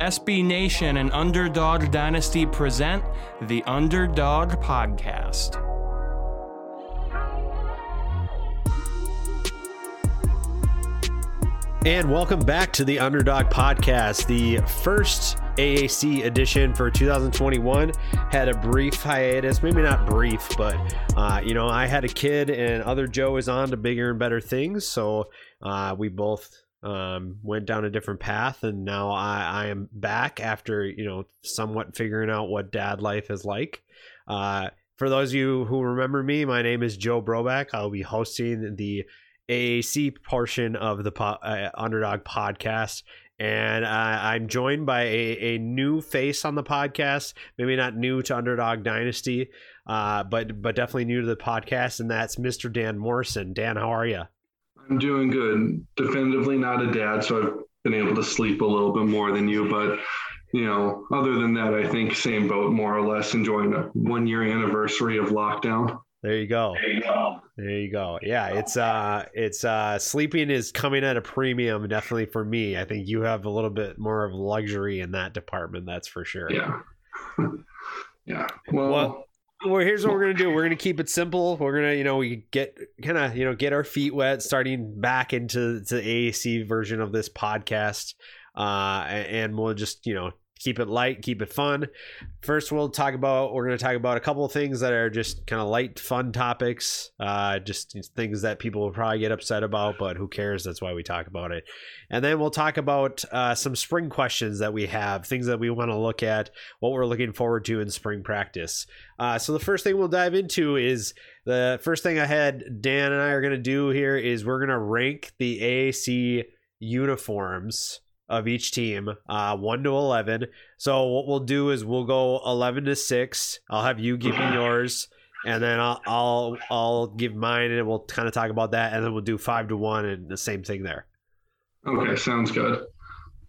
SB Nation and Underdog Dynasty present the Underdog Podcast. And welcome back to the Underdog Podcast. The first AAC edition for 2021 had a brief hiatus, maybe not brief, but uh, you know, I had a kid, and other Joe is on to bigger and better things. So uh, we both um, went down a different path, and now I, I am back after you know somewhat figuring out what dad life is like. Uh, for those of you who remember me, my name is Joe Broback. I'll be hosting the AAC portion of the po- uh, Underdog podcast. And uh, I'm joined by a, a new face on the podcast. Maybe not new to Underdog Dynasty, uh, but but definitely new to the podcast, and that's Mr. Dan Morrison. Dan, how are you? I'm doing good. Definitively not a dad, so I've been able to sleep a little bit more than you. But you know, other than that, I think same boat, more or less, enjoying a one year anniversary of lockdown. There you go. There you go. There you go. Yeah, it's uh it's uh sleeping is coming at a premium definitely for me. I think you have a little bit more of luxury in that department, that's for sure. Yeah. yeah. Well, Well, well, here's what we're gonna do. We're gonna keep it simple. We're gonna, you know, we get kind of, you know, get our feet wet, starting back into the AAC version of this podcast, uh, and we'll just, you know, keep it light, keep it fun. First, we'll talk about. We're gonna talk about a couple of things that are just kind of light, fun topics. Uh, just things that people will probably get upset about, but who cares? That's why we talk about it. And then we'll talk about uh, some spring questions that we have, things that we want to look at, what we're looking forward to in spring practice. Uh, so the first thing we'll dive into is the first thing I had Dan and I are going to do here is we're going to rank the AAC uniforms of each team, uh, one to eleven. So what we'll do is we'll go eleven to six. I'll have you give me yours, and then I'll I'll, I'll give mine, and we'll kind of talk about that, and then we'll do five to one, and the same thing there. okay, sounds good.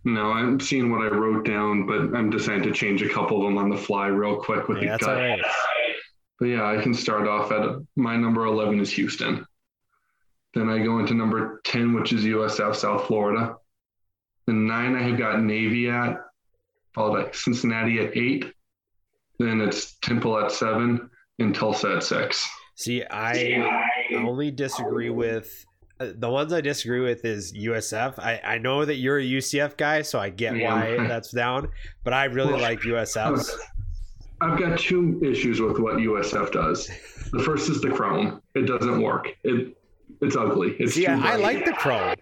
No, I'm seeing what I wrote down, but I'm deciding to change a couple of them on the fly real quick with Yeah, the gut. right. But yeah, I can start off at my number 11 is Houston. Then I go into number 10, which is USF South Florida. Then nine, I have got Navy at, followed by Cincinnati at eight. Then it's Temple at seven and Tulsa at six. See, I only disagree with uh, the ones I disagree with is USF. I, I know that you're a UCF guy, so I get Yeah. why that's down, but I really Well, like USF. I've got two issues with what USF does. The first is the chrome. It doesn't work. It it's ugly. It's See, I, I like the Chrome.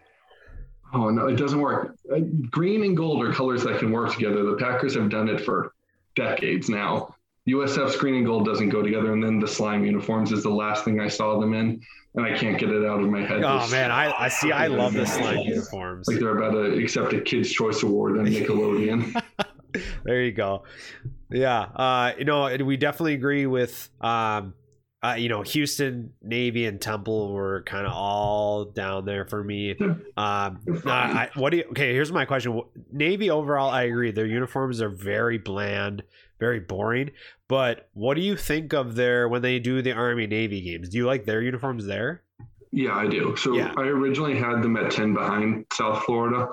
Oh no, it doesn't work. Uh, Green and gold are colors that can work together. The Packers have done it for decades now. USF's green and gold doesn't go together, and then the slime uniforms is the last thing I saw them in, and I can't get it out of my head. Oh This- man, I, I see. I love the slime uniforms. like they're about to accept a Kids Choice Award on Nickelodeon. there you go. Yeah, uh, you know, we definitely agree with, um, uh, you know, Houston, Navy, and Temple were kind of all down there for me. Um, no, I, what do you? Okay, here's my question. Navy overall, I agree. Their uniforms are very bland, very boring. But what do you think of their when they do the Army Navy games? Do you like their uniforms there? Yeah, I do. So Yeah. I originally had them at 10 behind South Florida,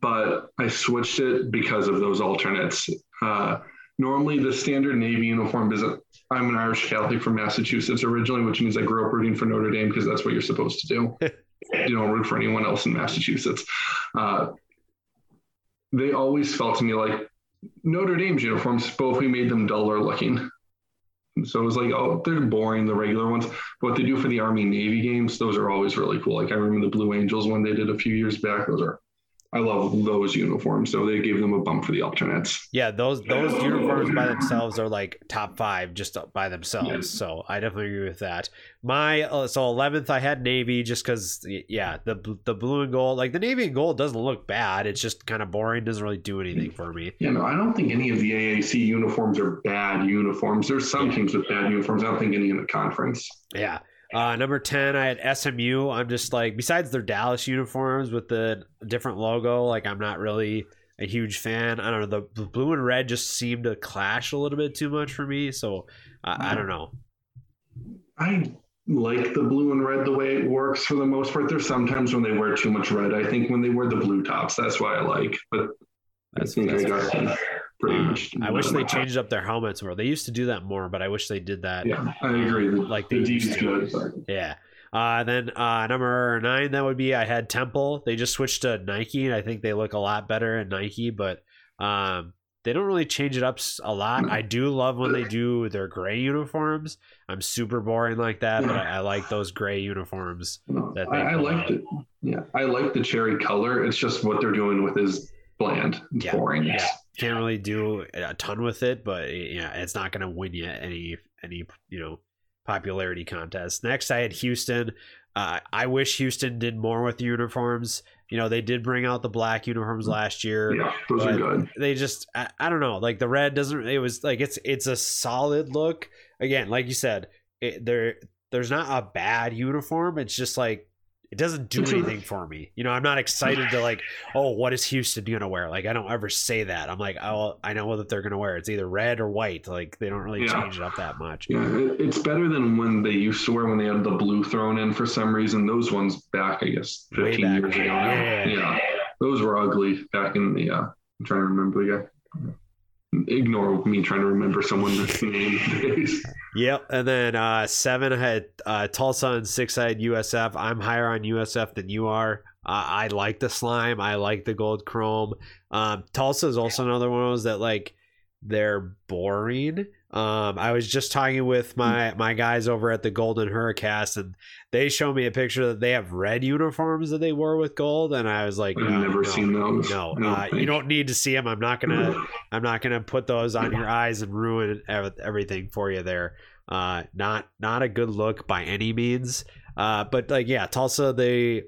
but I switched it because of those alternates. Uh, normally, the standard Navy uniform is a, I'm an Irish Catholic from Massachusetts originally, which means I grew up rooting for Notre Dame because that's what you're supposed to do. you don't root for anyone else in Massachusetts. Uh, they always felt to me like Notre Dame's uniforms, both we made them duller looking. So it was like, oh, they're boring, the regular ones. But what they do for the Army Navy games, those are always really cool. Like I remember the Blue Angels one they did a few years back. Those are I love those uniforms. So they gave them a bump for the alternates. Yeah, those those uniforms by themselves are like top five just by themselves. Yeah. So I definitely agree with that. My uh, so eleventh, I had navy just because yeah, the the blue and gold, like the navy and gold doesn't look bad. It's just kind of boring. Doesn't really do anything for me. You know, I don't think any of the AAC uniforms are bad uniforms. There's some teams with bad uniforms. I don't think any in the conference. Yeah. Uh, number 10, I had SMU. I'm just like, besides their Dallas uniforms with the different logo, like, I'm not really a huge fan. I don't know. The, the blue and red just seem to clash a little bit too much for me. So I, I don't know. I like the blue and red the way it works for the most part. There's sometimes when they wear too much red. I think when they wear the blue tops, that's why I like. But That's- I think that's I got. Pretty much. I wish they changed up their helmets more. They used to do that more, but I wish they did that. Yeah, I agree. The, Like the D used to. good. Yeah. Uh, then uh, number nine, that would be I had Temple. They just switched to Nike, and I think they look a lot better in Nike, but um, they don't really change it up a lot. I do love when they do their gray uniforms. I'm super boring like that, but I, I like those gray uniforms. no, That I, they I liked out. it. Yeah, I like the cherry color. It's just what they're doing with is bland. It's Yeah, boring. Yeah, can't really do a ton with it, but yeah, it's not going to win you any any you know popularity contest. Next, I had Houston. Uh, I wish Houston did more with the uniforms. You know, they did bring out the black uniforms last year. Yeah, those are good. They just, I, I don't know, like the red doesn't. It was like it's it's a solid look. Again, like you said, it, there there's not a bad uniform. It's just like it doesn't do anything for me. You know, I'm not excited to like, oh, what is Houston gonna wear? Like, I don't ever say that. I'm like, oh, I know what they're gonna wear. It's either red or white. Like, they don't really Yeah. change it up that much. Yeah, it's better than when they used to wear when they had the blue thrown in for some reason. Those ones back, I guess, Way 15 back. years ago. Yeah. yeah, those were ugly back in the. Uh, I'm trying to remember the guy. Ignore me trying to remember someone's name. Yep. And then uh, seven, I had uh, Tulsa, and six, I had USF. I'm higher on USF than you are. Uh, I like the slime. I like the gold chrome. Um, Tulsa is also another one of those that like they're boring. Um, I was just talking with my my guys over at the Golden Hurricane, and they showed me a picture that they have red uniforms that they wore with gold, and I was like, I've uh, never no, seen those. No, don't uh, you don't need to see them. I'm not gonna I'm not gonna put those on your eyes and ruin everything for you there. Uh, not not a good look by any means. Uh, but like yeah, Tulsa they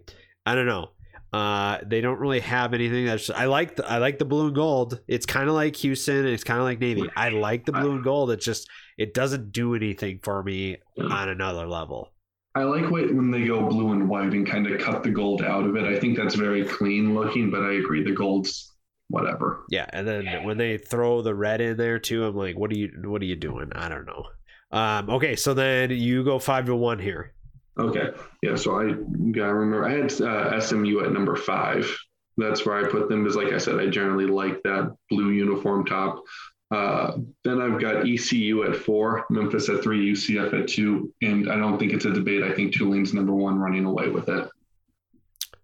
I don't know. Uh, they don't really have anything that's. I like the I like the blue and gold. It's kind of like Houston. It's kind of like Navy. I like the blue and gold. It's just it doesn't do anything for me on another level. I like what, when they go blue and white and kind of cut the gold out of it. I think that's very clean looking, but I agree the gold's whatever. Yeah, and then when they throw the red in there too, I'm like, what are you what are you doing? I don't know. Um, okay, so then you go five to one here. Okay. Yeah. So I gotta remember I had uh, SMU at number five. That's where I put them. Because like I said, I generally like that blue uniform top. Uh, then I've got ECU at four, Memphis at three, UCF at two, and I don't think it's a debate. I think Tulane's number one, running away with it.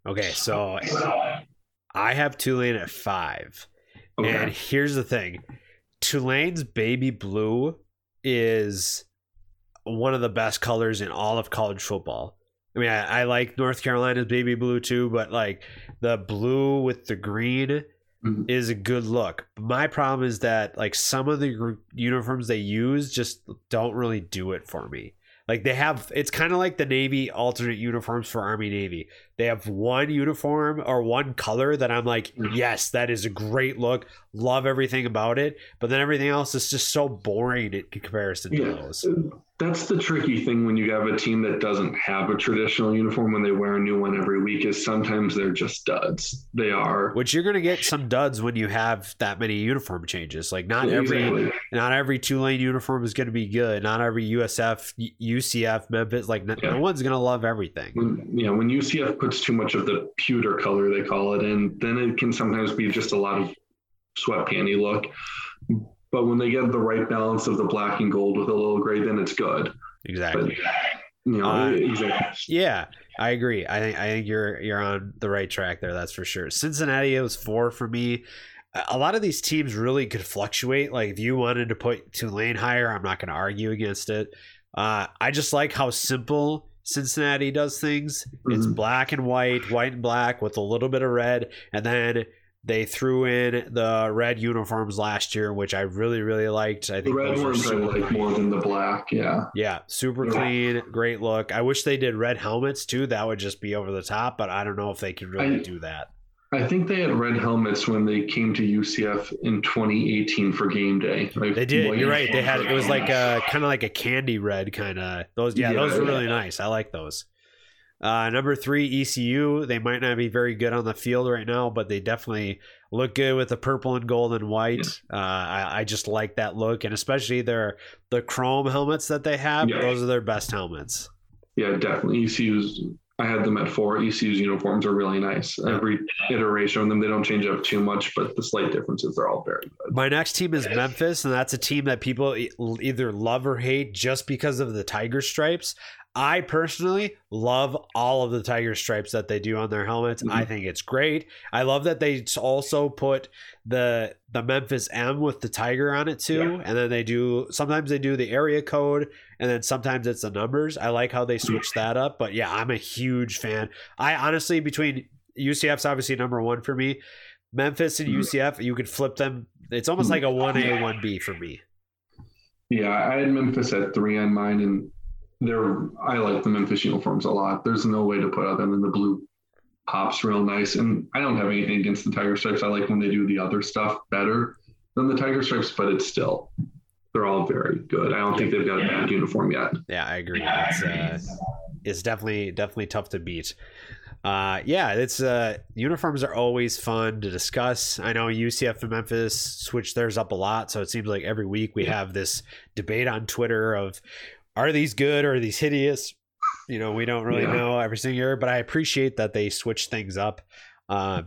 Okay, so I have Tulane at five. Okay. And here's the thing Tulane's baby blue is one of the best colors in all of college football. I mean, I, I like North Carolina's baby blue too, but like the blue with the green Mhm. is a good look. My problem is that like some of the uniforms they use just don't really do it for me. Like they have, it's kind of like the Navy alternate uniforms for Army Navy. They have one uniform or one color that I'm like, yes, that is a great look. Love everything about it. But then everything else is just so boring in comparison to Yeah. those. Uh, that's the tricky thing when you have a team that doesn't have a traditional uniform when they wear a new one every week is sometimes they're just duds. They are. Which you're gonna get some duds when you have that many uniform changes. Like not every Exactly. not every Tulane uniform is gonna be good. Not every USF, UCF, Memphis. Like no, Yeah. no one's gonna love everything. when you know when UCF puts too much of the pewter color they call it in, then it can sometimes be just a lot of sweat panty look. But when they get the right balance of the black and gold with a little gray, then it's good. But Exactly. you know, Uh, exactly. Yeah, I agree. I think I think you're you're on the right track there. That's for sure. Cincinnati it was four for me. A- A lot of these teams really could fluctuate. Like if you wanted to put Tulane higher, I'm not going to argue against it. Uh, I just like how simple Cincinnati does things. It's Mhm. black and white, white and black with a little bit of red, and then they threw in the red uniforms last year, which I really really liked. I The think red ones I like more than the black. Yeah. yeah, super Yeah. clean, great look. I wish they did red helmets too. That would just be over the top, but I don't know if they can really I- do that. I think they had red helmets when they came to UCF in 2018 for game day. Like They did. You're right. They had it was like a kind of like a candy red kind of those. Yeah, those Yeah, were really yeah. nice. I like those. Uh, number three, ECU. They might not be very good on the field right now, but they definitely look good with the purple and gold and white. Uh, I, I just like that look, and especially their the chrome helmets that they have. Yeah. Those are their best helmets. Yeah, definitely. ECU's. I had them at four. ECU's uniforms are really nice. Every iteration of them, they don't change up too much, but the slight differences are all very good. My next team is Memphis, and that's a team that people either love or hate just because of the tiger stripes. I personally love all of the tiger stripes that they do on their helmets. I Mhm. think it's great. I love that they also put the the Memphis M with the tiger on it too, and then they do sometimes they do the area code, and then sometimes it's the numbers. I like how they switch that up. But yeah, I'm a huge fan. I honestly between UCF's obviously number one for me. Memphis and Mhm. UCF, you could flip them. It's almost like a one A one B for me. Yeah, I had Memphis at three on mine, and they're I like the Memphis uniforms a lot. There's no way to put other than the blue pops real nice, and I don't have anything against the tiger stripes. I like when they do the other stuff better than the tiger stripes, but it's still they're all very good. I don't think they've got a bad uniform yet. Yeah, I agree. It's uh, it's definitely definitely tough to beat. Uh, yeah, it's uh, uniforms are always fun to discuss. I know UCF and Memphis switch theirs up a lot, so it seems like every week we have this debate on Twitter of are these good or are these hideous? You know, we don't really Yeah. know every single year, but I appreciate that they switch things up. Uh,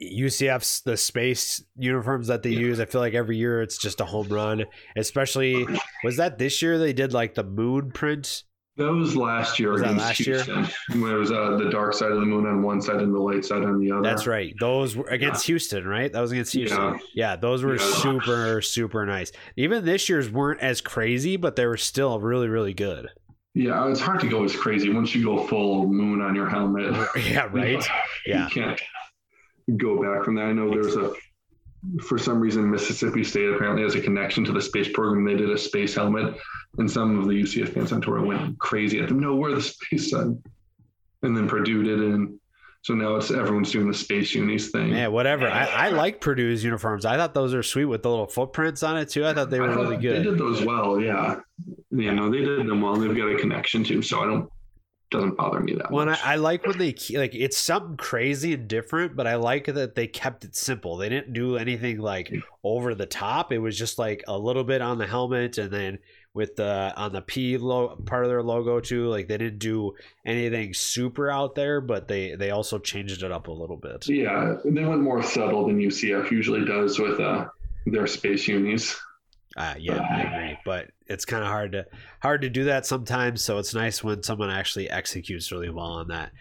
UCF's the space uniforms that they use. I feel like every year it's just a home run. Especially was that this year they did like the moon print That was last year Was that against last year? Houston, when it was uh, the dark side of the moon on one side and the light side on the other. That's right. Those were against Houston, right? That was against Houston. Yeah, Yeah. those were Yeah. super, super nice. Even this year's weren't as crazy, but they were still really, really good. Yeah, it's hard to go as crazy once you go full moon on your helmet. Yeah, right. Yeah. You can't go back from that. I know there's a, for some reason, Mississippi State apparently has a connection to the space program. They did a space helmet, and some of the UCF fans on tour went crazy at them. No, we're the space son. And then Purdue did it. And so now it's everyone's doing the space unis thing. Yeah, whatever. I, I like Purdue's uniforms. I thought those are sweet with the little footprints on it too. I thought they were thought really good. They did those well, yeah. You know, they did them well. They've got a connection too, so I don't doesn't bother me that Well, much. I, I like when they like it's something crazy and different, but I like that they kept it simple. They didn't do anything like over the top. It was just like a little bit on the helmet, and then with the on the P lo- part of their logo too. Like they didn't do anything super out there, but they they also changed it up a little bit. yeah, they went more subtle than UCF usually does with uh, their space unis. Uh, yeah, I agree, but it's kind of hard to hard to do that sometimes. So it's nice when someone actually executes really well on that.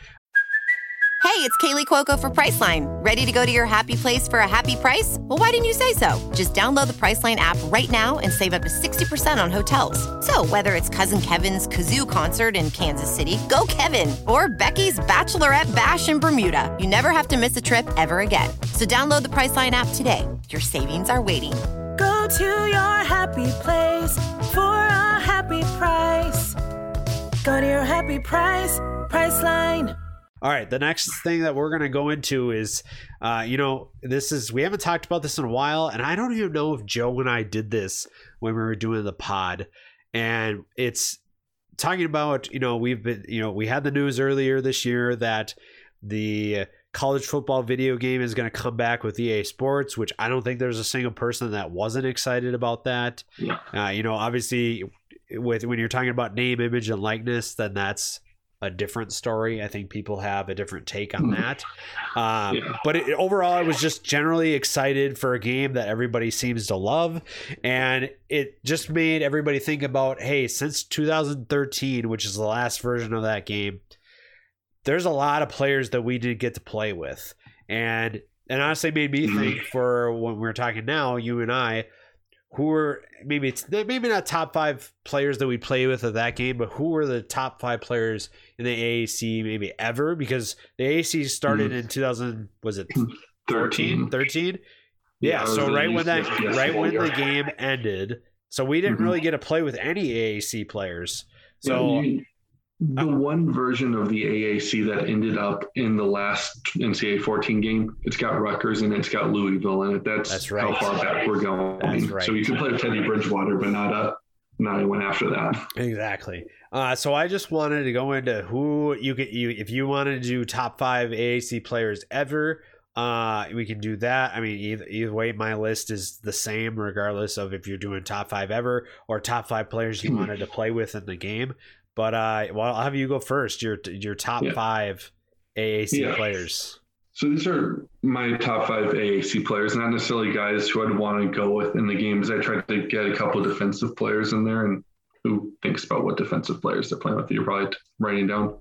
Hey, it's Kaley Cuoco for Priceline. Ready to go to your happy place for a happy price? Well, why didn't you say so? Just download the Priceline app right now and save up to 60% on hotels. So, whether it's Cousin Kevin's Kazoo concert in Kansas City, go Kevin, or Becky's Bachelorette Bash in Bermuda, you never have to miss a trip ever again. So, download the Priceline app today. Your savings are waiting. Go to your happy place for a happy price. Go to your happy price, Priceline. All right, the next thing that we're going to go into is, uh, you know, this is we haven't talked about this in a while, and I don't even know if Joe and I did this when we were doing the pod, and it's talking about, you know, we've been, you know, we had the news earlier this year that the college football video game is going to come back with EA Sports, which I don't think there's a single person that wasn't excited about that. Yeah. Uh, you know, obviously, with when you're talking about name, image, and likeness, then that's a different story. I think people have a different take on Mhm. that. Um, Yeah. But it, overall, I was just generally excited for a game that everybody seems to love. And it just made everybody think about hey, since 2013, which is the last version of that game, there's a lot of players that we didn't get to play with. And and honestly made me Mhm. think for when we're talking now, you and I, who were maybe it's maybe not top five players that we play with at that game, but who were the top five players in the AAC maybe ever? Because the AAC started Mhm. in 2000 was it 13. 13? Yeah, Yeah, so right when that right when the game ended, so we didn't Mhm. really get to play with any AAC players. Yeah, So you- the one version of the AAC that ended up in the last NCAA 14 game, it's got Rutgers and it's got Louisville in it. That's, That's how far back we're going. Right. So you can play with Teddy Bridgewater, but not a not anyone after that. Exactly. Uh, so I just wanted to go into who you could you if you wanted to do top five AAC players ever. Uh, we can do that. I mean, either either way, my list is the same regardless of if you're doing top five ever or top five players you wanted to play with in the game. But uh, well, I'll have you go first. Your your top Yeah. five AAC Yeah. players. So these are my top five AAC players, not necessarily guys who I'd want to go with in the games. I tried to get a couple defensive players in there, and who thinks about what defensive players they're playing with? You're probably writing down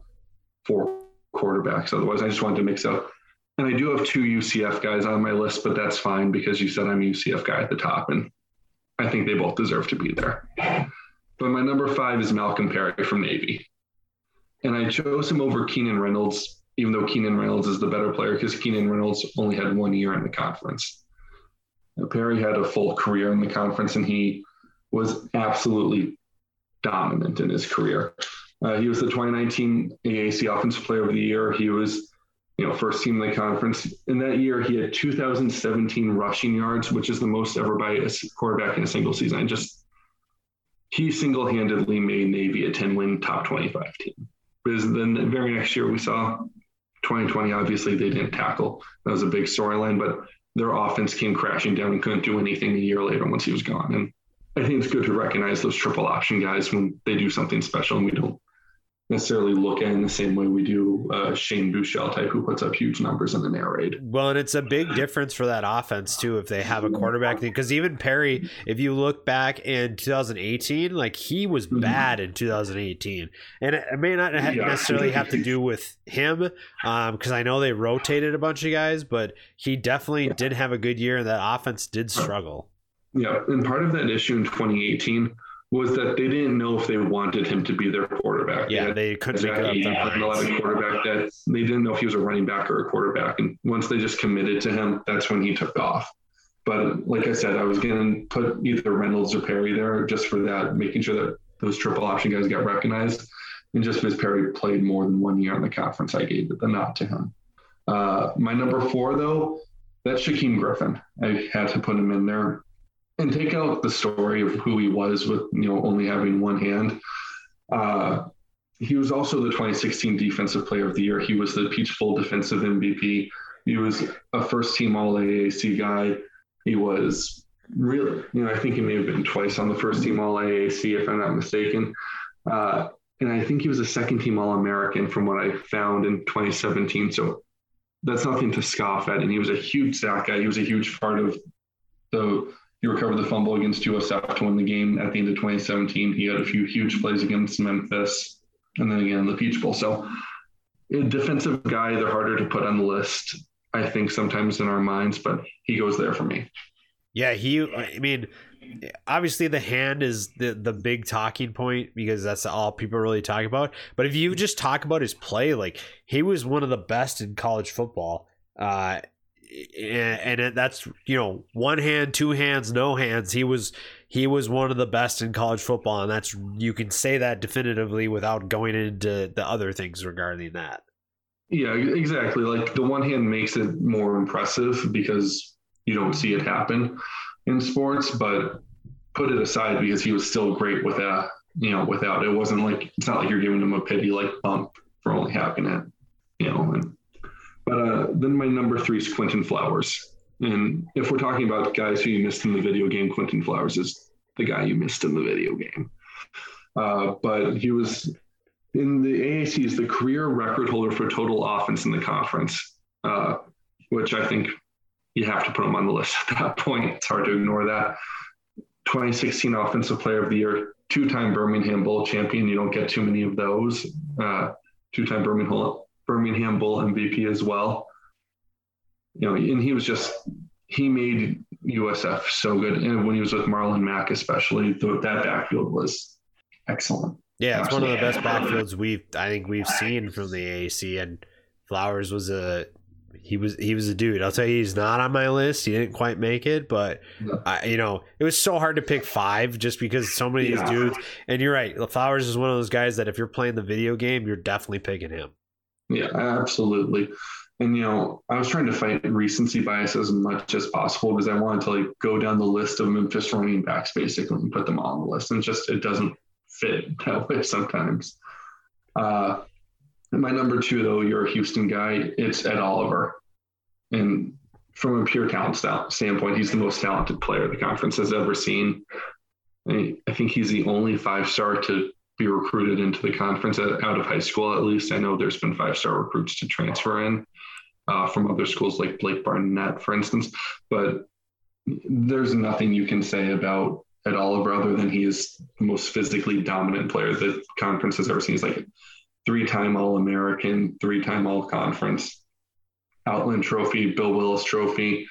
four quarterbacks. Otherwise, I just wanted to mix up. And I do have two UCF guys on my list, but that's fine because you said I'm a UCF guy at the top, and I think they both deserve to be there. But my number five is Malcolm Perry from Navy. And I chose him over Keenan Reynolds, even though Keenan Reynolds is the better player because Keenan Reynolds only had one year in the conference. Perry had a full career in the conference and he was absolutely dominant in his career. Uh, he was the 2019 AAC Offensive Player of the Year. He was, you know, first team in the conference. In that year, he had 2,017 rushing yards, which is the most ever by a quarterback in a single season. I just, he single-handedly made Navy a 10-win top 25 team. Because then the very next year we saw 2020, obviously they didn't tackle. That was a big storyline, but their offense came crashing down and couldn't do anything a year later once he was gone. And I think it's good to recognize those triple option guys when they do something special and we don't necessarily look at in the same way we do uh, Shane Buechele type who puts up huge numbers in the air raid. Well, and it's a big difference for that offense too if they have a quarterback thing. Because even Perry, if you look back in 2018, like he was Mhm. bad in 2018, and it, may not Yeah. necessarily have to do with him, because I know they rotated a bunch of guys, but he definitely did have a good year, and that offense did struggle. Yeah, and part of that issue in 2018 was that they didn't know if they wanted him to be their quarterback. Yeah, had they couldn't make up Eaton their playing a lot of quarterback that they didn't know if he was a running back or a quarterback. And once they just committed to him, that's when he took off. But like I said, I was going to put either Reynolds or Perry there just for that, making sure that those triple option guys got recognized. And just because Perry played more than one year in the conference, I gave the nod to him. Uh, my number four, though, that's Shaquem Griffin. I had to put him in there and take out the story of who he was with you know only having one hand. Uh, he was also the 2016 Defensive Player of the Year. He was the Peach Bowl Defensive MVP. He was a first team All AAC guy. He was really, you know, I think he may have been twice on the first team All AAC, if I'm not mistaken. Uh, and I think he was a second team All American from what I found in 2017. So that's nothing to scoff at. And he was a huge sack guy. He was a huge part of the he recovered the fumble against USF to win the game at the end of 2017. He had a few huge plays against Memphis, and then again in the Peach Bowl. So, a defensive guy, they're harder to put on the list, I think, sometimes in our minds, but he goes there for me. Yeah, he. I mean, obviously the hand is the the big talking point because that's all people really talk about. But if you just talk about his play, like he was one of the best in college football. Uh, and, that's you know one hand, two hands, no hands. He was he was one of the best in college football, and that's you can say that definitively without going into the other things regarding that. Yeah, exactly. Like the one hand makes it more impressive because you don't see it happen in sports, but put it aside because he was still great without, you know, without it wasn't like it's not like you're giving him a pity like bump for only having it, you know. And but uh, then my number three is Quinton Flowers, and if we're talking about guys who you missed in the video game, Quinton Flowers is the guy you missed in the video game. Uh, but he was in the AAC is the career record holder for total offense in the conference, uh, which I think you have to put him on the list at that point. It's hard to ignore that. 2016 Offensive Player of the Year, two-time Birmingham Bowl champion. You don't get too many of those. Uh, two-time Birmingham Birmingham Bowl MVP as well. You know, and he was just he made USF so good. And when he was with Marlon Mack, especially, the, that backfield was excellent. Yeah, it's one of the best backfields we've I think we've seen from the AAC, and Flowers was a he was he was a dude. I'll tell you, he's not on my list. He didn't quite make it, but. I, you know, it was so hard to pick five just because so many of these dudes. And you're right, Flowers is one of those guys that if you're playing the video game, you're definitely picking him. Yeah, absolutely. And you know, I was trying to fight recency bias as much as possible because I wanted to like go down the list of Memphis running backs basically and put them all on the list. And just it doesn't fit that way sometimes. Uh my number two though, you're a Houston guy, it's Ed Oliver. And from a pure talent sta- standpoint, he's the most talented player the conference has ever seen. I think he's the only five star to be recruited into the conference at, out of high school, at least. I know there's been five star recruits to transfer in uh, from other schools like Blake Barnett, for instance. But there's nothing you can say about Ed Oliver other than he is the most physically dominant player the conference has ever seen. He's like three time All American, three time All Conference, Outland Trophy, Bill Willis Trophy,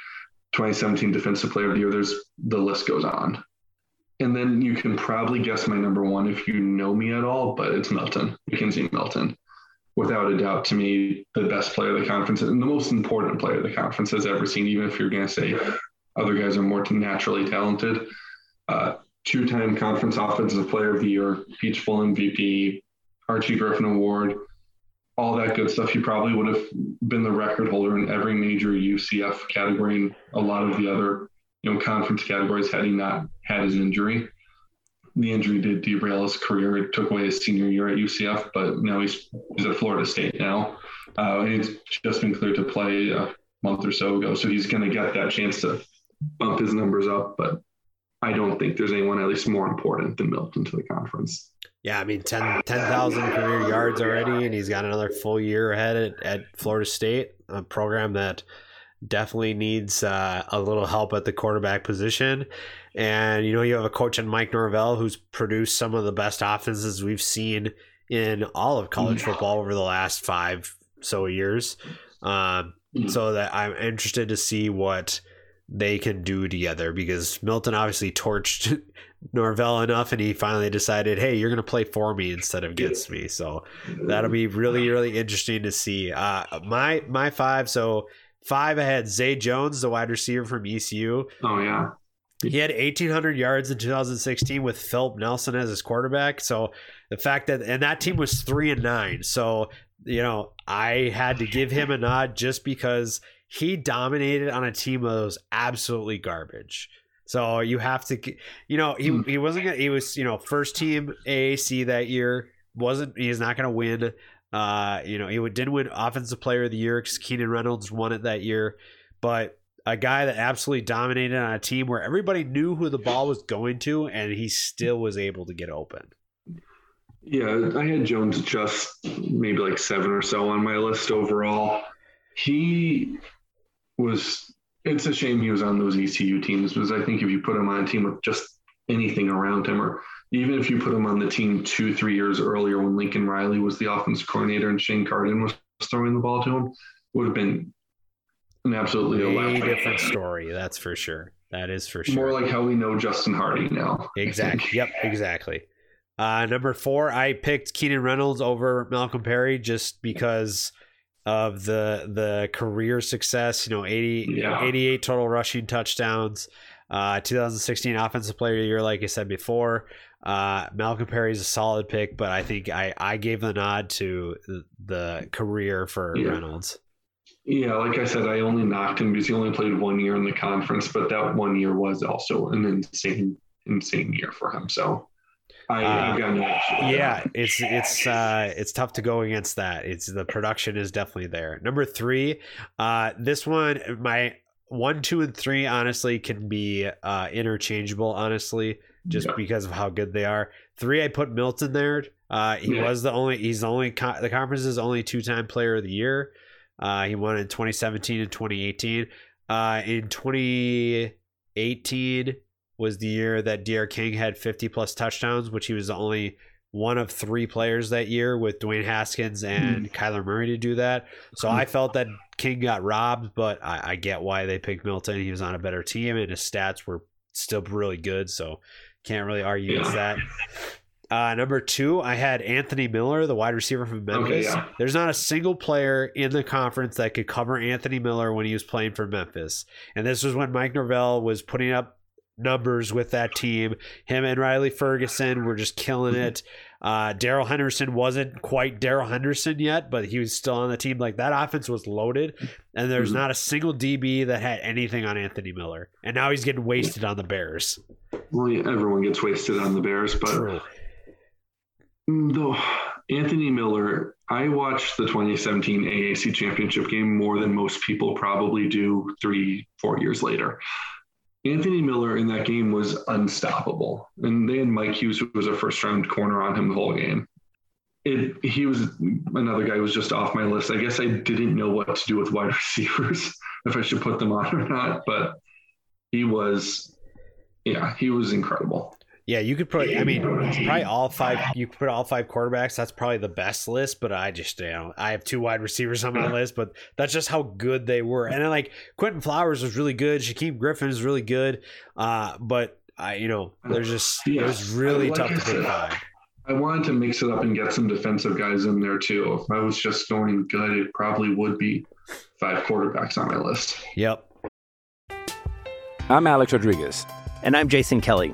2017 Defensive Player of the Year. There's the list goes on. And then you can probably guess my number one if you know me at all, but it's Milton, McKenzie Milton. Without a doubt, to me, the best player of the conference and the most important player the conference has ever seen, even if you're going to say other guys are more naturally talented. Uh, Two time conference offensive player of the year, Peach Bowl MVP, Archie Griffin Award, all that good stuff. He probably would have been the record holder in every major UCF category and a lot of the other you know, conference categories had he not had his injury. The injury did derail his career. It took away his senior year at UCF, but now he's he's at Florida State now. Uh, he's just been cleared to play a month or so ago, so he's going to get that chance to bump his numbers up. But I don't think there's anyone at least more important than Milton to the conference. Yeah, I mean 10 10,000 career yards already, and he's got another full year ahead at, at Florida State, a program that definitely needs uh, a little help at the quarterback position. And you know, you have a coach in Mike Norvell who's produced some of the best offenses we've seen in all of college football over the last five so years. Um, so that I'm interested to see what they can do together because Milton obviously torched Norvell enough and he finally decided, hey, you're going to play for me instead of against me. So that'll be really, really interesting to see. Uh, my my five, so five ahead, Zay Jones, the wide receiver from ECU. Oh yeah, He had 1,800 yards in 2016 with Philip Nelson as his quarterback. So the fact that, and that team was three and nine. So, you know, I had to give him a nod just because he dominated on a team that was absolutely garbage. So you have to, you know, he, hmm. he wasn't gonna, he was, you know, first team AAC that year. Wasn't, he's not going to win. Uh, you know, he didn't win Offensive Player of the Year because Keenan Reynolds won it that year. But a guy that absolutely dominated on a team where everybody knew who the ball was going to, and he still was able to get open. Yeah, I had Jones just maybe like seven or so on my list overall. He was, it's a shame he was on those ECU teams because I think if you put him on a team with just anything around him, or even if you put him on the team two, three years earlier when Lincoln Riley was the offensive coordinator and Shane Carden was throwing the ball to him, would have been an absolutely A different story, that's for sure. That is for sure. More like how we know Justin Hardy now. Exactly. Yep. Exactly. Uh, number four, I picked Keenan Reynolds over Malcolm Perry just because of the the career success. You know, 80, Yeah. 88 total rushing touchdowns. Uh, 2016 Offensive Player of the Year, like I said before. Uh, Malcolm Perry's a solid pick, but I think I, I gave the nod to the- career for Yeah. Reynolds. Yeah, like I said, I only knocked him because he only played one year in the conference, but that one year was also an insane, insane year for him. So I, Uh, I've got no yeah it's it's uh it's tough to go against that it's the production is definitely there number three uh this one my one two and three honestly can be uh interchangeable honestly just Yeah. because of how good they are three i put milton there uh he Yeah. was the only he's the only co- the conference's only two-time player of the year uh he won in 2017 and 2018 uh in 2018 was the year that D'Eriq King had 50 plus touchdowns, which he was the only one of three players that year with Dwayne Haskins and Kyler Murray to do that. So I felt that King got robbed, but I, I get why they picked Milton. He was on a better team, and his stats were still really good. So can't really argue against that. Uh, number two, I had Anthony Miller, the wide receiver from Memphis. yeah. There's not a single player in the conference that could cover Anthony Miller when he was playing for Memphis. And this was when Mike Norvell was putting up numbers with that team. Him and Riley Ferguson were just killing it. Uh, Darrell Henderson wasn't quite Darrell Henderson yet, but he was still on the team. Like that offense was loaded, and there's Mhm. not a single DB that had anything on Anthony Miller. And now he's getting wasted on the Bears. Well, yeah, everyone gets wasted on the Bears, but True. Though Anthony Miller, I watched the 2017 AAC championship game more than most people probably do three, four years later. Anthony Miller in that game was unstoppable. And had Mike Hughes, who was a first round corner on him the whole game. It, he was another guy who was just off my list. I guess I didn't know what to do with wide receivers, if I should put them on or not, but he was, yeah, he was incredible. Yeah, you could put. I mean, probably all five. You could put all five quarterbacks. That's probably the best list. But I just, you know, I have two wide receivers on my list. But that's just how good they were. And then like Quinton Flowers was really good. Shaquem Griffin is really good. Uh, but I, you know, there's just it was really Like tough to pick five. I wanted to mix it up and get some defensive guys in there too. If I was just going good, it probably would be five quarterbacks on my list. Yep. I'm Alex Rodriguez. And I'm Jason Kelly.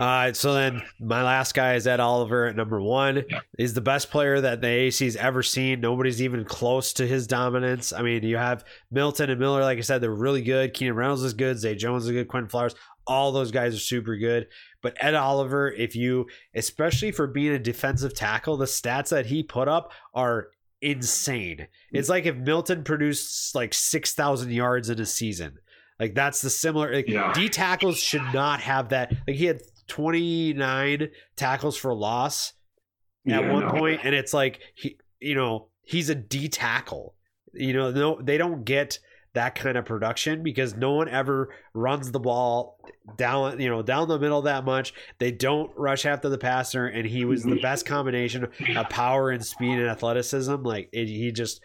Uh, so then my last guy is Ed Oliver at number one. He's the best player that the AAC's ever seen. Nobody's even close to his dominance. I mean, you have Milton and Miller, like I said, they're really good. Keenan Reynolds is good. Zay Jones is good. Quinton Flowers, all those guys are super good. But Ed Oliver, if you, especially for being a defensive tackle, the stats that he put up are insane. It's like if Milton produced like 6,000 yards in a season. Like that's the similar. Like Yeah. D tackles should not have that. Like he had 29 tackles for loss at Yeah, one no. point, and it's like he, you know, he's a D tackle. You know, no, they don't get that kind of production because no one ever runs the ball down, you know, down the middle that much. They don't rush after the passer, and he was the best combination of power and speed and athleticism. Like it, he just,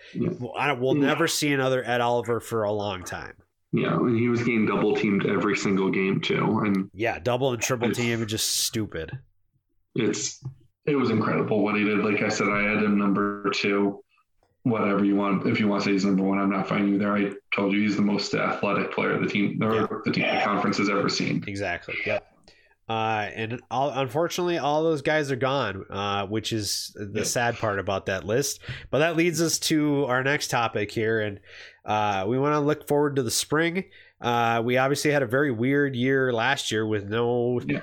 I don't, we'll never see another Ed Oliver for a long time. Yeah, and he was getting double teamed every single game too, and Yeah, double and triple team, just stupid. it's it was incredible what he did. Like I said, I had him number two. Whatever you want, if you want to say he's number one, I'm not finding you there. I told you he's the most athletic player the team or the team the conference has ever seen. Exactly. Yep. Uh, and all, unfortunately, all those guys are gone, uh, which is the sad part about that list. But that leads us to our next topic here, and uh, we want to look forward to the spring. Uh, we obviously had a very weird year last year with no Yeah.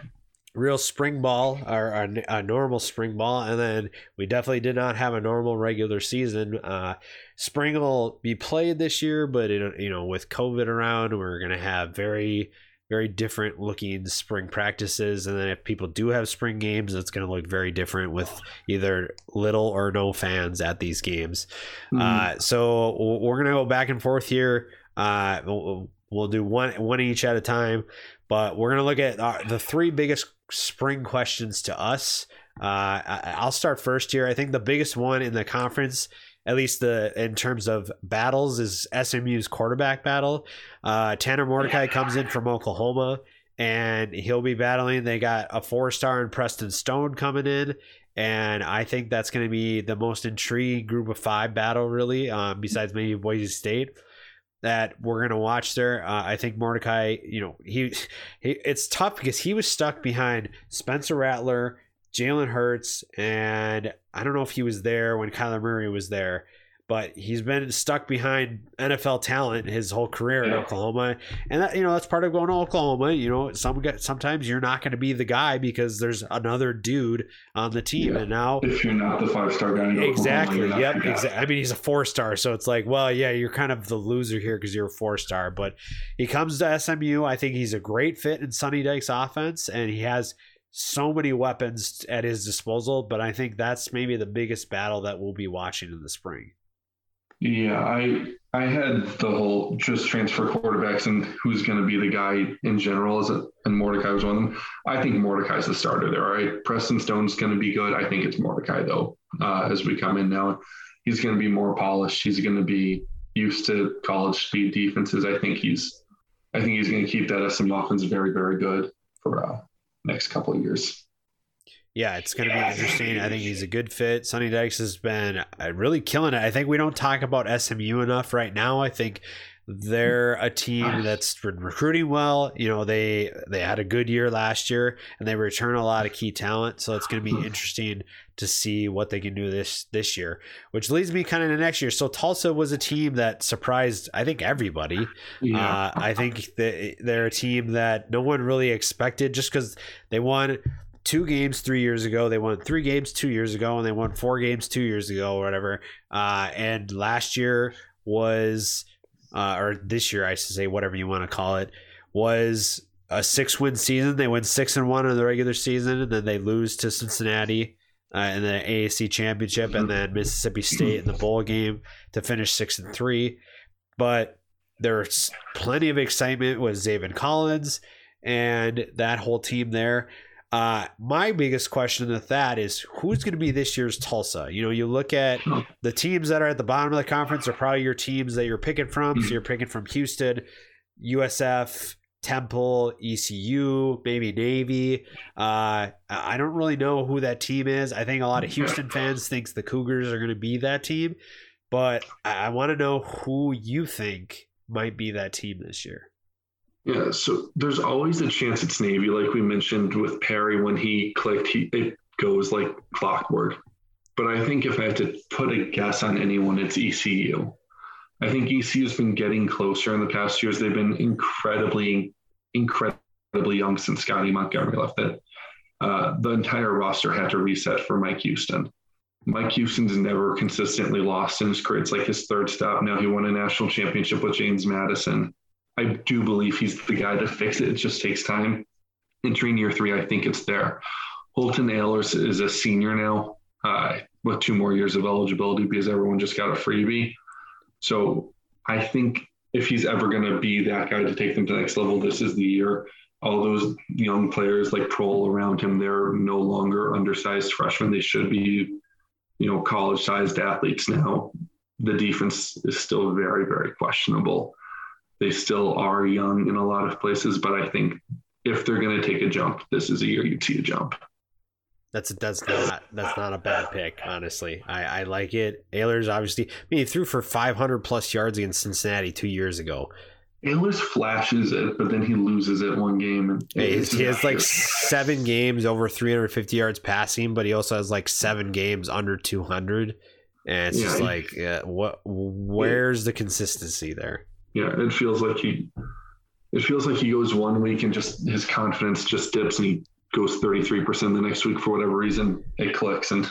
real spring ball or a, a normal spring ball, and then we definitely did not have a normal regular season. Uh, spring will be played this year, but it, you know, with COVID around, we're gonna have very very different looking spring practices. And then if people do have spring games it's going to look very different with either little or no fans at these games. Uh, so we're going to go back and forth here. Uh, we'll, we'll do one one each at a time but we're going to look at uh, the three biggest spring questions to us. Uh, I, i'll start first here. I think the biggest one in the conference at least the in terms of battles is SMU's quarterback battle. Uh, Tanner Mordecai comes in from Oklahoma and he'll be battling. They got a four star in Preston Stone coming in. And I think that's going to be the most intriguing group of five battle, really, um, besides maybe Boise State that we're going to watch there. Uh, I think Mordecai, you know, he, he it's tough because he was stuck behind Spencer Rattler, Jalen Hurts, and I don't know if he was there when Kyler Murray was there, but he's been stuck behind NFL talent his whole career in Oklahoma, and that you know that's part of going to Oklahoma. You know, some get- sometimes you're not going to be the guy because there's another dude on the team, Yeah. and now If you're not the five star guy, Oklahoma, exactly, yep, exactly. I mean, he's a four star, so it's like, well, yeah, you're kind of the loser here because you're a four star, but he comes to SMU. I think he's a great fit in Sonny Dykes' offense, and he has so many weapons at his disposal. But I think that's maybe the biggest battle that we'll be watching in the spring. Yeah, I I had the whole just transfer quarterbacks and who's going to be the guy in general. Is it and Mordecai was one of them. I think Mordecai's the starter there. All right, Preston Stone's going to be good. I think it's Mordecai though. Uh, as we come in now, he's going to be more polished. He's going to be used to college speed defenses. I think he's I think he's going to keep that SMU offense very very good for uh, next couple of years. Yeah, it's going to be interesting. I think he's a good fit. Sonny Dykes has been uh, really killing it. I think we don't talk about SMU enough right now. I think they're a team that's been recruiting well. You know, they they had a good year last year, and they return a lot of key talent. So it's going to be interesting to see what they can do this this year. Which leads me kind of to next year. So Tulsa was a team that surprised, I think, everybody. Yeah. Uh, I think that they're a team that no one really expected just because they won two games three years ago. They won three games two years ago, and they won four games two years ago, or whatever. Uh, and last year was, uh, or this year, I should say, whatever you want to call it, was a six win season. They win six and one in the regular season, and then they lose to Cincinnati. Uh, in the AAC championship, and then Mississippi State in the bowl game to finish six and three. But there's plenty of excitement with Zaven Collins and that whole team there. Uh, my biggest question with that is who's going to be this year's Tulsa? You know, you look at the teams that are at the bottom of the conference are probably your teams that you're picking from. So you're picking from Houston, USF, Temple, ECU, maybe Navy. Uh, I don't really know who that team is. I think a lot of Houston fans thinks the Cougars are going to be that team, but I, I want to know who you think might be that team this year. Yeah, so there's always a chance it's Navy, like we mentioned with Perry when he clicked, he it goes like clockwork. But I think if I had to put a guess on anyone, it's ECU. I think ECU's been getting closer in the past years. They've been incredibly, incredibly young since Scotty Montgomery left. That uh, the entire roster had to reset for Mike Houston. Mike Houston's never consistently lost in his career. It's like his third stop now. He won a national championship with James Madison. I do believe he's the guy to fix it. It just takes time. Entering year three, I think it's there. Holton Ahlers is a senior now uh, with two more years of eligibility because everyone just got a freebie. So I think if he's ever going to be that guy to take them to the next level, this is the year. All those young players like Prohl around him, they're no longer undersized freshmen. They should be, you know, college sized athletes now. The defense is still very, very questionable they still are young in a lot of places, but I think if they're going to take a jump, this is a year you'd see a jump. That's that's not that's not a bad pick, honestly. I, I like it. Ahlers obviously. I mean, he threw for 500 plus yards against Cincinnati two years ago. Ahlers flashes it, but then he loses it one game. And Hey, it's he has like seven games over 350 yards passing, but he also has like seven games under 200. And it's Yeah, just he- like, uh, what? Where's the consistency there? Yeah, it feels like he it feels like he goes one week and just his confidence just dips and he goes 33% the next week for whatever reason. It clicks and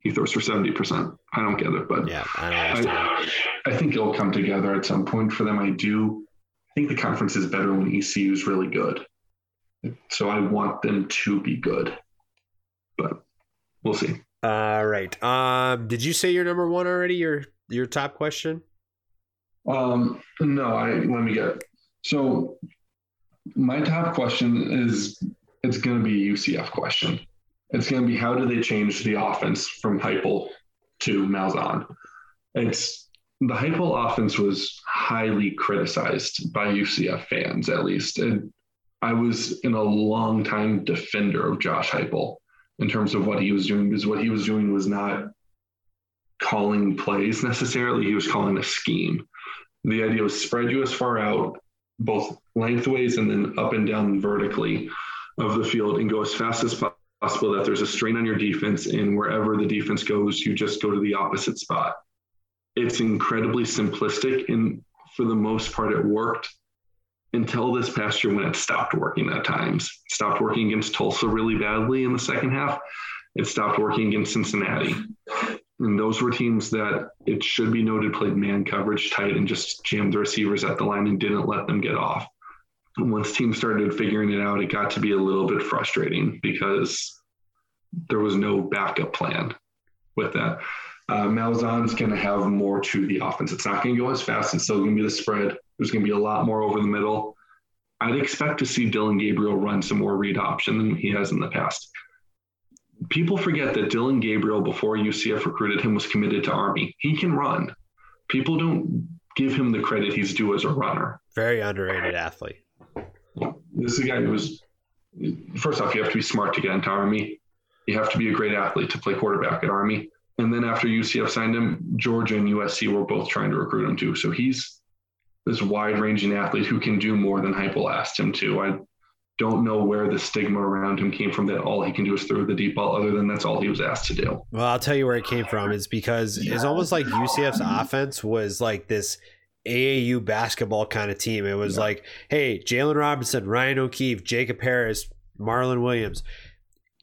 he throws for 70%. I don't get it, but Yeah, I. I, I think it'll come together at some point for them. I do. I think the conference is better when ECU is really good. So I want them to be good, but we'll see. All right. Um, did you say your number one already? Your your top question? Um, no, I let me get. It. So my top question is it's going to be a UCF question. It's going to be how do they change the offense from Heupel to Malzahn? It's the Heupel offense was highly criticized by UCF fans, at least. And I was in a long time defender of Josh Heupel in terms of what he was doing because what he was doing was not calling plays necessarily. He was calling a scheme. The idea was spread you as far out, both lengthways and then up and down vertically of the field, and go as fast as possible. That there's a strain on your defense, and wherever the defense goes, you just go to the opposite spot. it's incredibly simplistic, and for the most part, it worked until this past year when it stopped working at times. It stopped working against Tulsa really badly in the second half. It stopped working against Cincinnati. And those were teams that it should be noted played man coverage tight and just jammed the receivers at the line and didn't let them get off. And once teams started figuring it out, it got to be a little bit frustrating because there was no backup plan with that. Uh, Malzahn's going to have more to the offense. It's not going to go as fast. It's still going to be the spread. There's going to be a lot more over the middle. I'd expect to see Dillon Gabriel run some more read option than he has in the past. People forget that Dillon Gabriel, before UCF recruited him, was committed to Army. He can run. People don't give him the credit he's due as a runner. Very underrated athlete. This is a guy who was, first off, you have to be smart to get into Army. You have to be a great athlete to play quarterback at Army. And then after UCF signed him, Georgia and USC were both trying to recruit him too. So he's this wide ranging athlete who can do more than Heupel asked him to. I don't know where the stigma around him came from that all he can do is throw the deep ball, other than that's all he was asked to do. Well, I'll tell you where it came from. It's because it's almost like UCF's offense was like this AAU basketball kind of team. It was yeah. like, hey, Jaylon Robinson, Ryan O'Keefe, Jacob Harris, Marlon Williams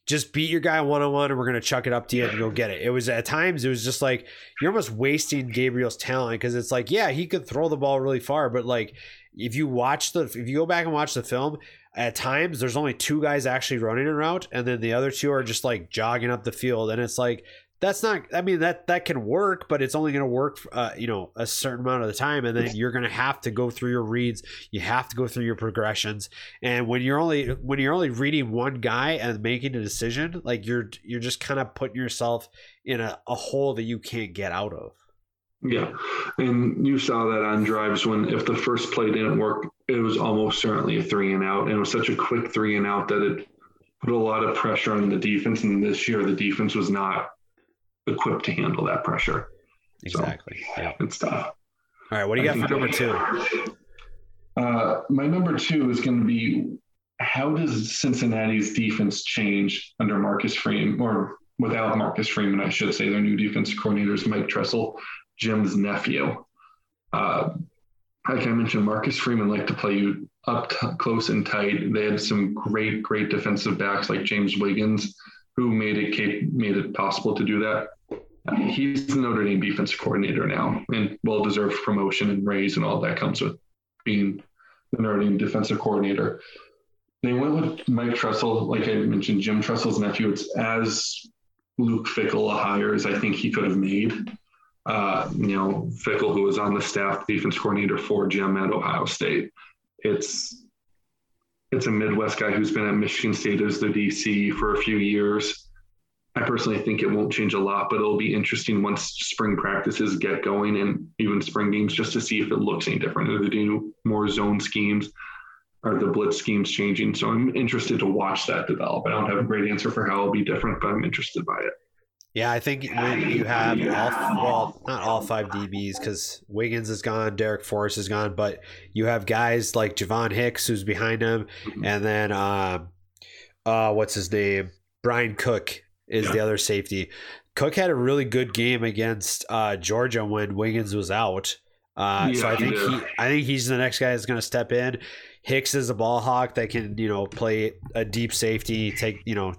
just beat your guy one on one and we're going to chuck it up to you and go get it. It was at times, it was just like you're almost wasting Gabriel's talent because it's like, yeah, he could throw the ball really far, but like if you watch the, if you go back and watch the film, at times there's only two guys actually running a route and then the other two are just like jogging up the field. And it's like, that's not i mean that that can work but it's only going to work uh, you know a certain amount of the time and then you're going to have to go through your reads you have to go through your progressions and when you're only when you're only reading one guy and making a decision like you're you're just kind of putting yourself in a, a hole that you can't get out of yeah and you saw that on drives when if the first play didn't work it was almost certainly a three and out and it was such a quick three and out that it put a lot of pressure on the defense and this year the defense was not equipped to handle that pressure. Exactly. So, yeah. It's tough. All right. What do you got for number two? Uh, my number two is going to be how does Cincinnati's defense change under Marcus Freeman or without Marcus Freeman, I should say, their new defense coordinator is Mike Tressel, Jim's nephew. Uh, like I mentioned, Marcus Freeman liked to play you up t- close and tight. They had some great, great defensive backs like James Wiggins, who made it made it possible to do that he's the Notre Dame defensive coordinator now, and well deserved promotion and raise and all that comes with being the Notre Dame defensive coordinator. They went with Mike Tressel, like I mentioned, Jim Tressel's nephew. It's as Luke Fickell a hire as I think he could have made. Uh, you know, Fickell, who was on the staff defense coordinator for Jim at Ohio State. It's it's a Midwest guy who's been at Michigan State as the DC for a few years I personally think it won't change a lot, but it'll be interesting once spring practices get going and even spring games just to see if it looks any different. Are they doing more zone schemes? Are the blitz schemes changing? So I'm interested to watch that develop. I don't have a great answer for how it'll be different, but I'm interested by it. Yeah, I think when you have all well, not all five DBs because Wiggins is gone, Darrick Forrest is gone, but you have guys like Ja'von Hicks who's behind him, and then um, uh, what's his name, Bryan Cook is yeah. the other safety. Cook had a really good game against uh, Georgia when Wiggins was out. Uh, yeah, so I think he, I think he's the next guy that's going to step in. Hicks is a ball hawk that can, you know, play a deep safety, take, you know,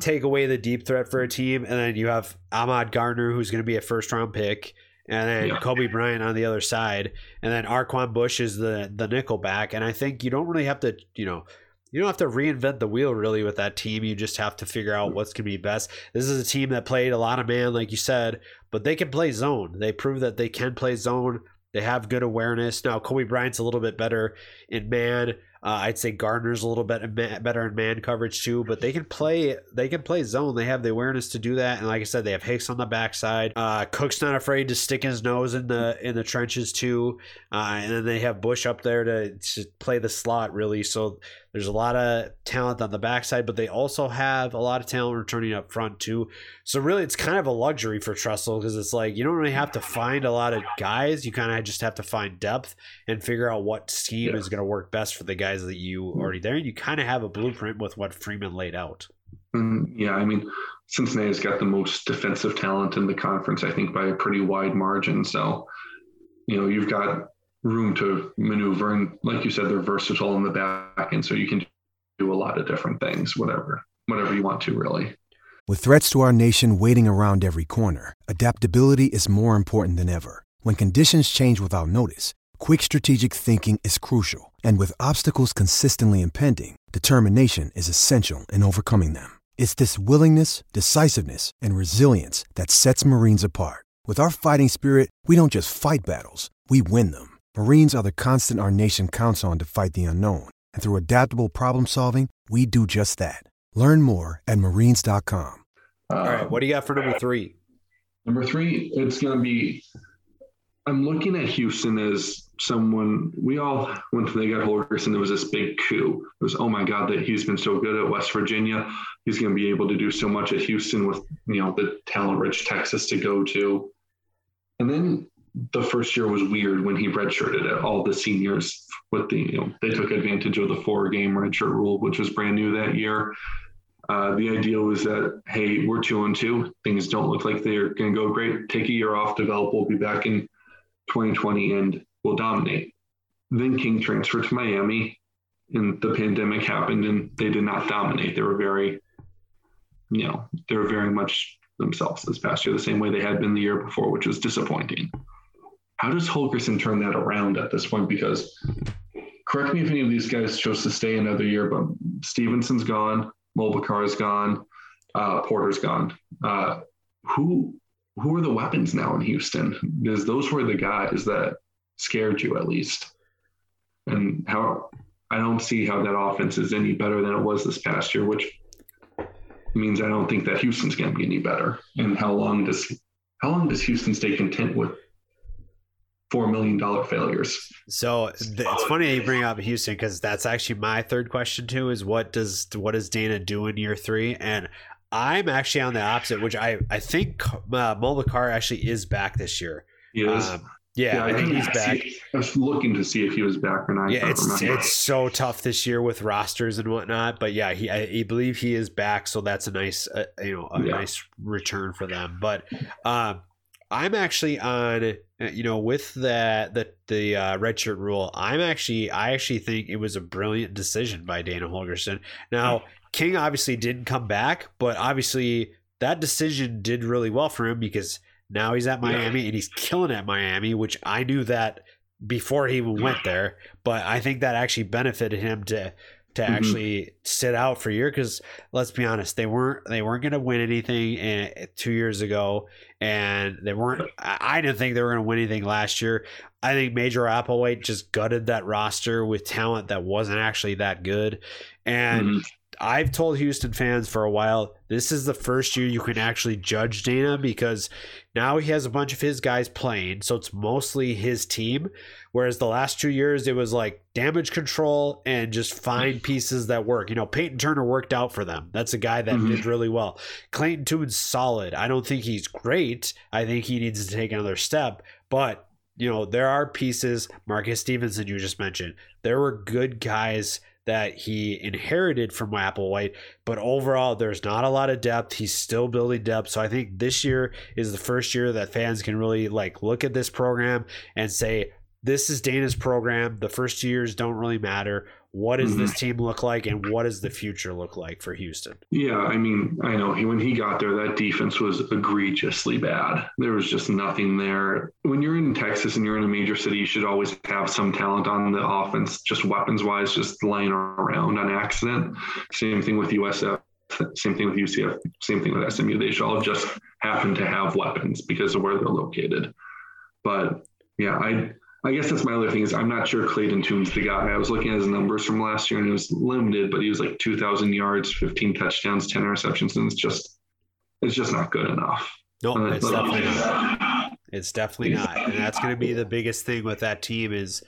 take away the deep threat for a team, and then you have Ahmad Gardner, who's going to be a first round pick, and then yeah. Coby Bryant on the other side, and then Arquon Bush is the the nickel back, and I think you don't really have to, you know, you don't have to reinvent the wheel really with that team. You just have to figure out what's going to be best. This is a team that played a lot of man, like you said, but they can play zone. They prove that they can play zone. They have good awareness. Now, Coby Bryant's a little bit better in man. Uh, I'd say Gardner's a little bit better in man coverage too, but they can play. They can play zone. They have the awareness to do that, and like I said, they have Hicks on the backside. Uh, Cook's not afraid to stick his nose in the in the trenches too, uh, and then they have Bush up there to, to play the slot really. So there's a lot of talent on the backside, but they also have a lot of talent returning up front too. So really, it's kind of a luxury for Tressel because it's like you don't really have to find a lot of guys. You kind of just have to find depth and figure out what scheme yeah. is going to work best for the guys that you mm-hmm. already there. And you kind of have a blueprint with what Freeman laid out. And yeah, I mean, Cincinnati's got the most defensive talent in the conference, I think, by a pretty wide margin. So, you know, you've got room to maneuver. And like you said, they're versatile in the back end. So you can do a lot of different things, whatever, whatever you want to, really. With threats to our nation waiting around every corner, adaptability is more important than ever. When conditions change without notice, quick strategic thinking is crucial. And with obstacles consistently impending, determination is essential in overcoming them. It's this willingness, decisiveness, and resilience that sets Marines apart. With our fighting spirit, we don't just fight battles, we win them. Marines are the constant our nation counts on to fight the unknown. And through adaptable problem solving, we do just that. Learn more at marines.com. All right, what do you got for number three? Number three, it's going to be. I'm looking at Houston as someone we all went when they got Holgorsen, there was this big coup. It was oh my god that he's been so good at West Virginia. He's going to be able to do so much at Houston with you know the talent-rich Texas to go to. And then the first year was weird when he redshirted it. All the seniors with the you know they took advantage of the four-game redshirt rule, which was brand new that year. Uh, the idea was that hey, we're two and two. Things don't look like they're going to go great. Take a year off, develop. We'll be back in 2020 and we'll dominate. Then King transferred to Miami, and the pandemic happened, and they did not dominate. They were very, you know, they were very much themselves this past year, the same way they had been the year before, which was disappointing. How does Holgorsen turn that around at this point? Because correct me if any of these guys chose to stay another year, but Stevenson's gone, Mulbah Car's gone, uh, Porter's gone. Uh, who who are the weapons now in Houston? Because those were the guys that scared you at least. And how I don't see how that offense is any better than it was this past year, which means I don't think that Houston's going to be any better. And how long does how long does Houston stay content with four million dollar failures? So th- it's funny you bring up Houston because that's actually my third question too. Is what does what does Dana do in year three? And I'm actually on the opposite, which I I think uh, actually is back this year. He is. Um, yeah, yeah, I, think he's back. See, I was looking to see if he was back or not. Yeah, it's it's so tough this year with rosters and whatnot. But yeah, he I, I believe he is back, so that's a nice uh, you know a yeah. nice return for them. But um, I'm actually on uh, you know with the the the uh, redshirt rule. I'm actually I actually think it was a brilliant decision by Dana Holgorsen. Now King obviously didn't come back, but obviously that decision did really well for him because now he's at Miami and he's killing at Miami, which I knew that before he even went there. But I think that actually benefited him to to mm-hmm. actually sit out for a year because let's be honest, they weren't they weren't going to win anything in, two years ago, and they weren't. I didn't think they were going to win anything last year. I think Major Applewhite just gutted that roster with talent that wasn't actually that good, and. Mm-hmm. I've told Houston fans for a while this is the first year you can actually judge Dana because now he has a bunch of his guys playing, so it's mostly his team. Whereas the last two years, it was like damage control and just find pieces that work. You know, Peyton Turner worked out for them. That's a guy that mm-hmm. did really well. Clayton Tune's solid. I don't think he's great. I think he needs to take another step, but you know, there are pieces. Marquez Stevenson, you just mentioned, there were good guys that he inherited from Applewhite. But overall, there's not a lot of depth. He's still building depth. So I think this year is the first year that fans can really like look at this program and say, this is Dana's program. The first two years don't really matter. What does mm-hmm. this team look like, and what does the future look like for Houston? Yeah, I mean, I know when he got there, that defense was egregiously bad. There was just nothing there. When you're in Texas and you're in a major city, you should always have some talent on the offense, just weapons wise, just laying around on accident. Same thing with USF. Same thing with UCF. Same thing with SMU. They should all just happen to have weapons because of where they're located. But yeah, I I guess that's my other thing is I'm not sure Clayton Tune's the guy. I was looking at his numbers from last year and it was limited, but he was like 2,000 yards, 15 touchdowns, 10 receptions, and it's just it's just not good enough. No, uh, it's definitely not. It's definitely not, and that's going to be the biggest thing with that team is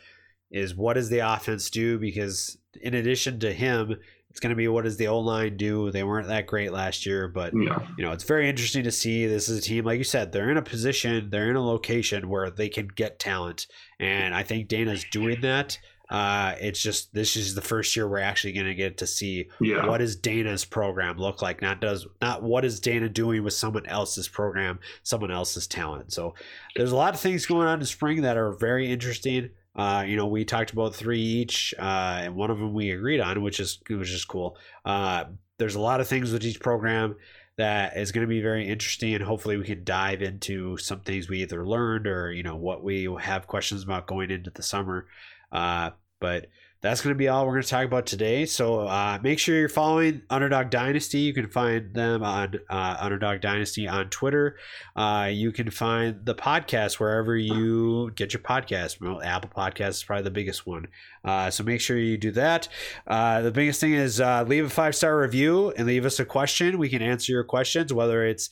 is what does the offense do? Because in addition to him, it's going to be what does the O line do? They weren't that great last year, but yeah. you know it's very interesting to see. This is a team, like you said, they're in a position, they're in a location where they can get talent, and I think Dana's doing that. Uh, it's just this is the first year we're actually going to get to see Yeah. what does Dana's program look like. Not does not what is Dana doing with someone else's program, someone else's talent. So there's a lot of things going on in spring that are very interesting. Uh, you know, we talked about three each, uh, and one of them we agreed on, which is which is cool. Uh, there's a lot of things with each program that is going to be very interesting, and hopefully we can dive into some things we either learned or you know what we have questions about going into the summer. Uh, but that's going to be all we're going to talk about today. So uh, make sure you're following Underdog Dynasty. You can find them on uh, Underdog Dynasty on Twitter. Uh, you can find the podcast wherever you get your podcast. Well, Apple Podcast is probably the biggest one. Uh, so make sure you do that. Uh, the biggest thing is uh, leave a five star review and leave us a question. We can answer your questions, whether it's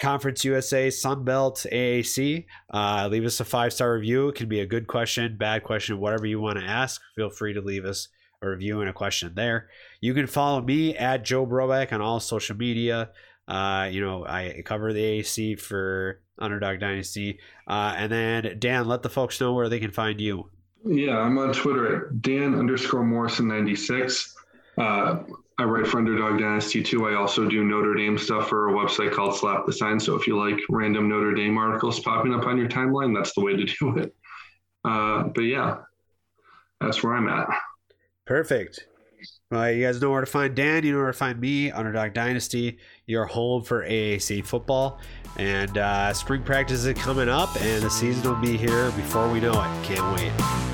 Conference USA, Sunbelt, AAC. Uh, leave us a five star review. It can be a good question, bad question, whatever you want to ask. Feel free to leave us a review and a question there. You can follow me at Joe Brobeck on all social media. Uh, you know, I cover the AAC for Underdog Dynasty. Uh, and then, Dan, let the folks know where they can find you. Yeah, I'm on Twitter at Dan underscore Morrison 96. Uh, I write for Underdog Dynasty too. I also do Notre Dame stuff for a website called Slap the Sign. So if you like random Notre Dame articles popping up on your timeline, that's the way to do it. Uh, but yeah, that's where I'm at. Perfect. Well, you guys know where to find Dan. You know where to find me, Underdog Dynasty, your home for AAC football. And uh, spring practice is coming up, and the season will be here before we know it. Can't wait.